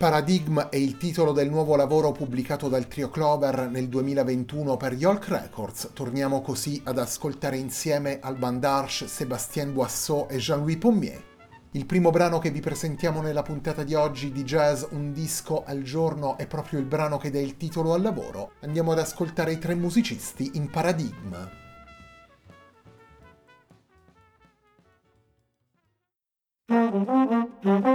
Paradigm è il titolo del nuovo lavoro pubblicato dal trio Clover nel 2021 per Yolk Records. Torniamo così ad ascoltare insieme Alban Darsh, Sébastien Boisseau e Jean-Louis Pommier. Il primo brano che vi presentiamo nella puntata di oggi di Jazz Un disco al giorno è proprio il brano che dà il titolo al lavoro. Andiamo ad ascoltare i tre musicisti in Paradigm. Mm-hmm.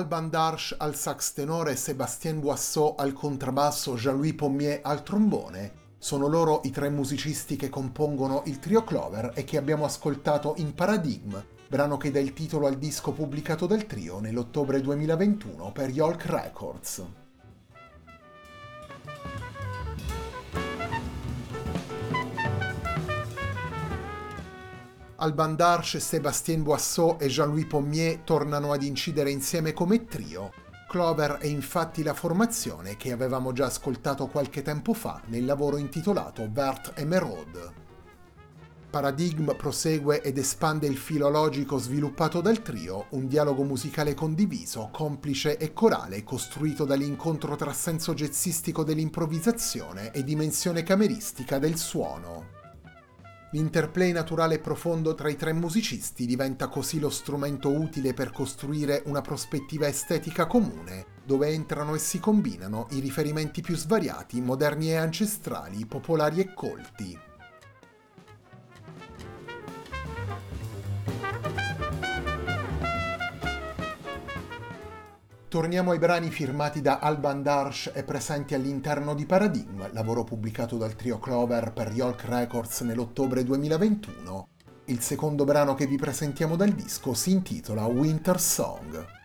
Alban Darche al sax tenore Sébastien Boisseau al contrabbasso, Jean-Louis Pommier al trombone. Sono loro i tre musicisti che compongono il trio Clover e che abbiamo ascoltato in Paradigm, brano che dà il titolo al disco pubblicato dal trio nell'ottobre 2021 per Yolk Records. Alban Darche, Sébastien Boisseau e Jean-Louis Pommier tornano ad incidere insieme come trio. Clover è infatti la formazione che avevamo già ascoltato qualche tempo fa nel lavoro intitolato Vert Emeraude. Paradigm prosegue ed espande il filo logico sviluppato dal trio, un dialogo musicale condiviso, complice e corale costruito dall'incontro tra senso jazzistico dell'improvvisazione e dimensione cameristica del suono. L'interplay naturale e profondo tra i tre musicisti diventa così lo strumento utile per costruire una prospettiva estetica comune, dove entrano e si combinano i riferimenti più svariati, moderni e ancestrali, popolari e colti. Torniamo ai brani firmati da Alban Darsh e presenti all'interno di Paradigm, lavoro pubblicato dal trio Clover per Yolk Records nell'ottobre 2021. Il secondo brano che vi presentiamo dal disco si intitola Winter Song.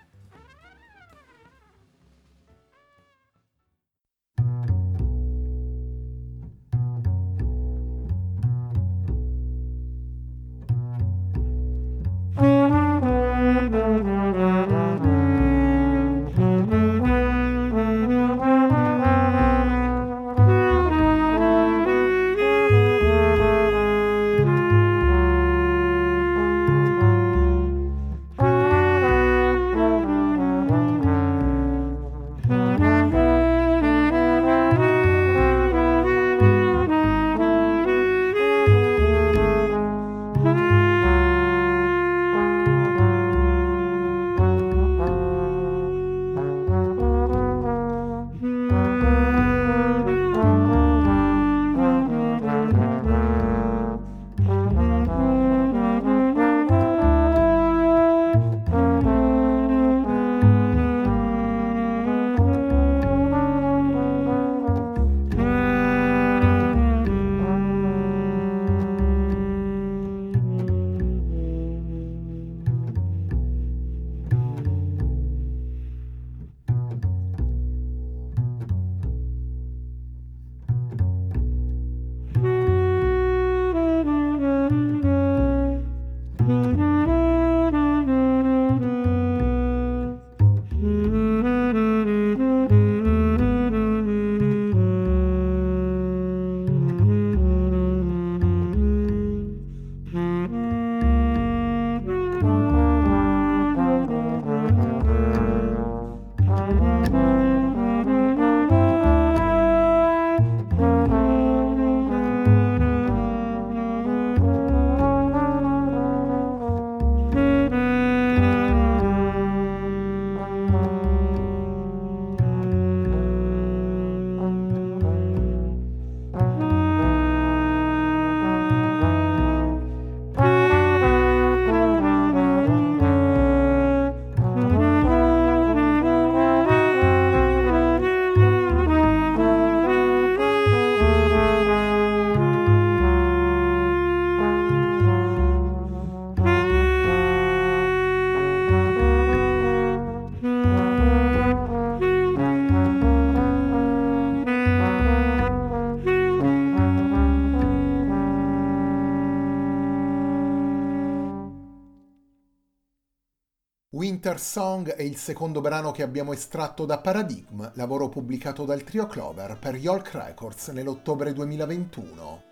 Winter Song è il secondo brano che abbiamo estratto da Paradigm, lavoro pubblicato dal trio Clover per Yolk Records nell'ottobre 2021.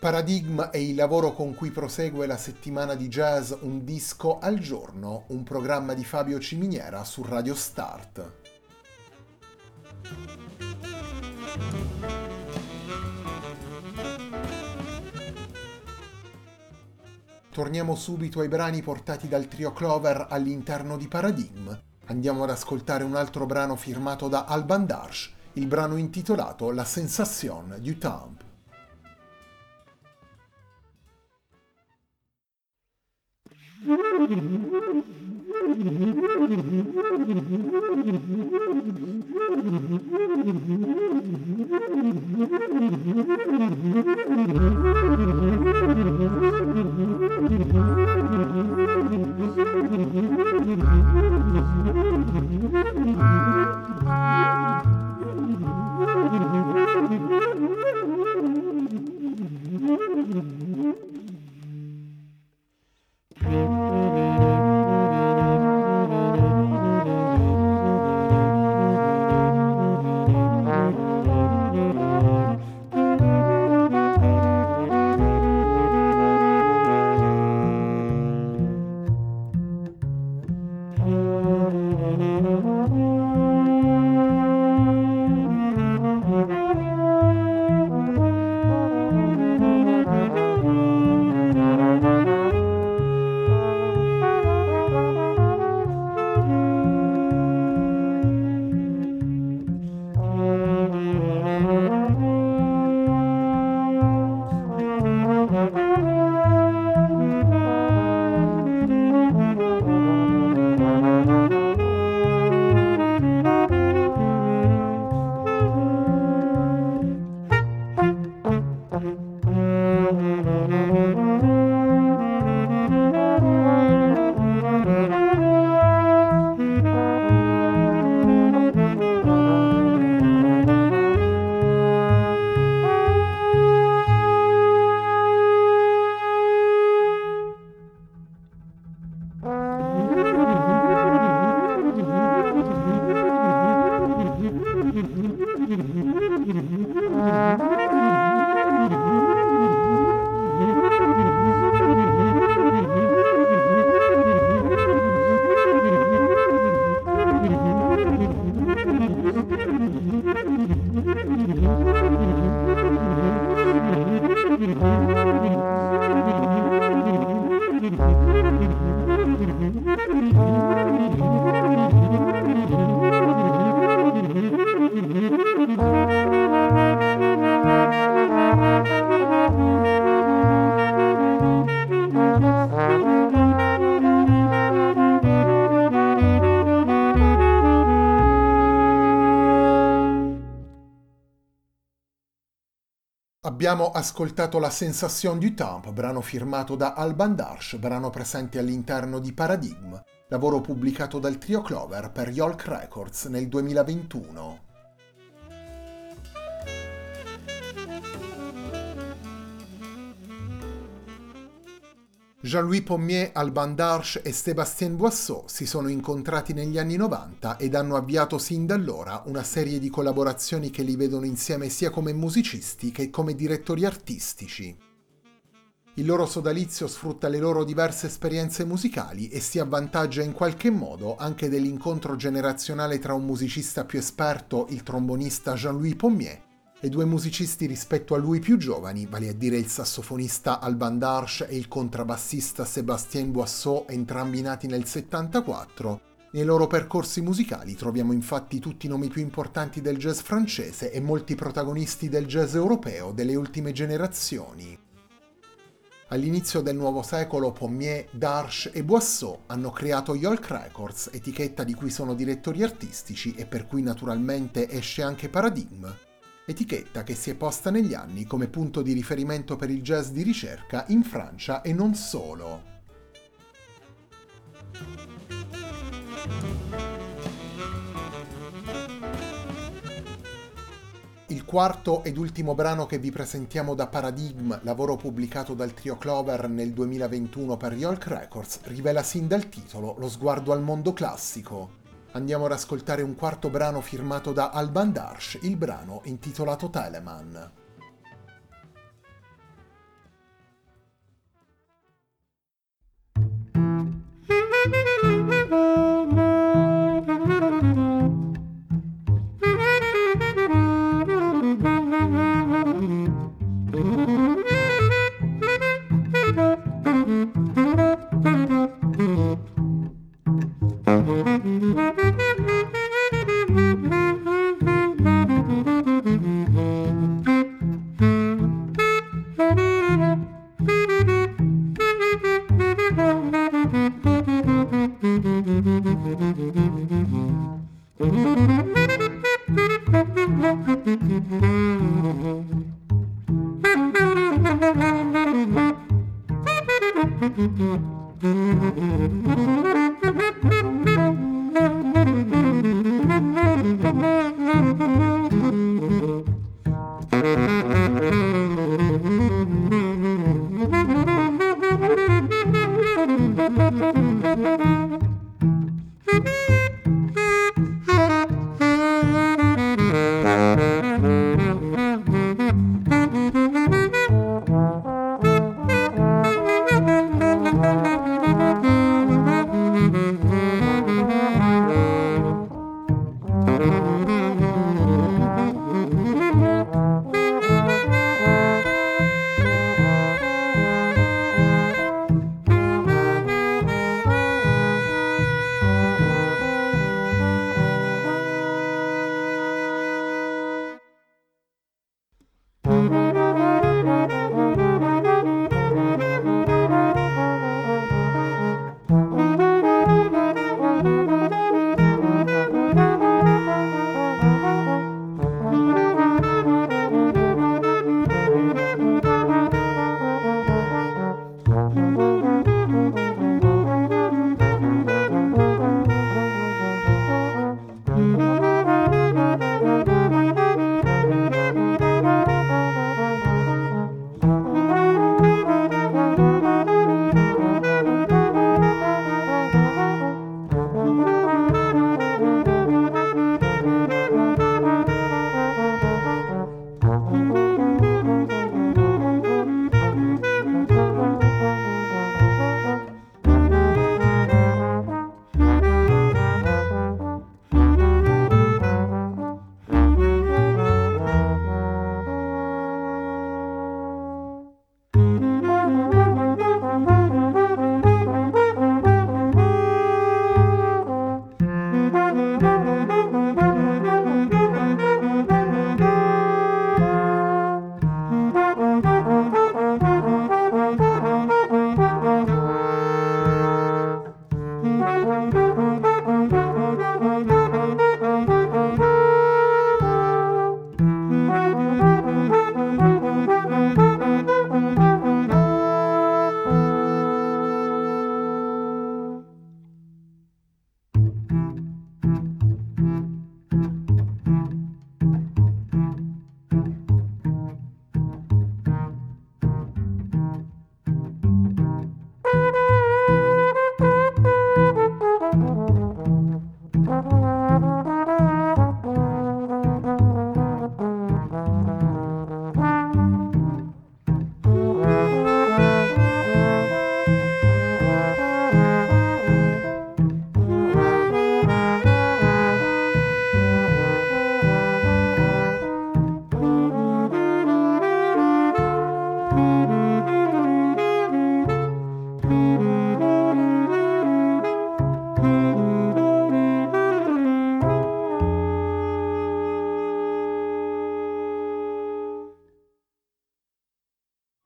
Paradigm è il lavoro con cui prosegue la settimana di jazz Un disco al giorno, un programma di Fabio Ciminiera su Radio Start. Torniamo subito ai brani portati dal trio Clover all'interno di Paradigm. Andiamo ad ascoltare un altro brano firmato da Alban Darsh, il brano intitolato La sensation du temps. どこにいるの? Abbiamo ascoltato la Sensation du Temps, brano firmato da Alban Darsh, brano presente all'interno di Paradigm, lavoro pubblicato dal trio Clover per Yolk Records nel 2021. Jean-Louis Pommier, Alban Darche e Sébastien Boisseau si sono incontrati negli anni 90 ed hanno avviato sin da allora una serie di collaborazioni che li vedono insieme sia come musicisti che come direttori artistici. Il loro sodalizio sfrutta le loro diverse esperienze musicali e si avvantaggia in qualche modo anche dell'incontro generazionale tra un musicista più esperto, il trombonista Jean-Louis Pommier, e due musicisti rispetto a lui più giovani, vale a dire il sassofonista Alban Darche e il contrabbassista Sébastien Boisseau, entrambi nati nel 74, nei loro percorsi musicali troviamo infatti tutti i nomi più importanti del jazz francese e molti protagonisti del jazz europeo delle ultime generazioni. All'inizio del nuovo secolo Pommier, Darche e Boisseau hanno creato Yolk Records, etichetta di cui sono direttori artistici e per cui naturalmente esce anche Paradigm, etichetta che si è posta negli anni come punto di riferimento per il jazz di ricerca in Francia e non solo. Il quarto ed ultimo brano che vi presentiamo da Paradigm, lavoro pubblicato dal trio Clover nel 2021 per Yolk Records, rivela sin dal titolo lo sguardo al mondo classico, Andiamo ad ascoltare un quarto brano firmato da Alban Darsh, il brano intitolato Teleman.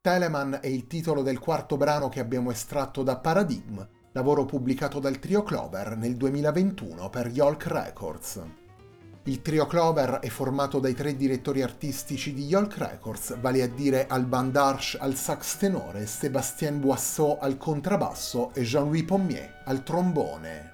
Teleman è il titolo del quarto brano che abbiamo estratto da Paradigm, lavoro pubblicato dal trio Clover nel 2021 per Yolk Records. Il trio Clover è formato dai tre direttori artistici di Yolk Records, vale a dire Alban Darche al sax tenore, Sébastien Boisseau al contrabbasso e Jean-Louis Pommier al trombone.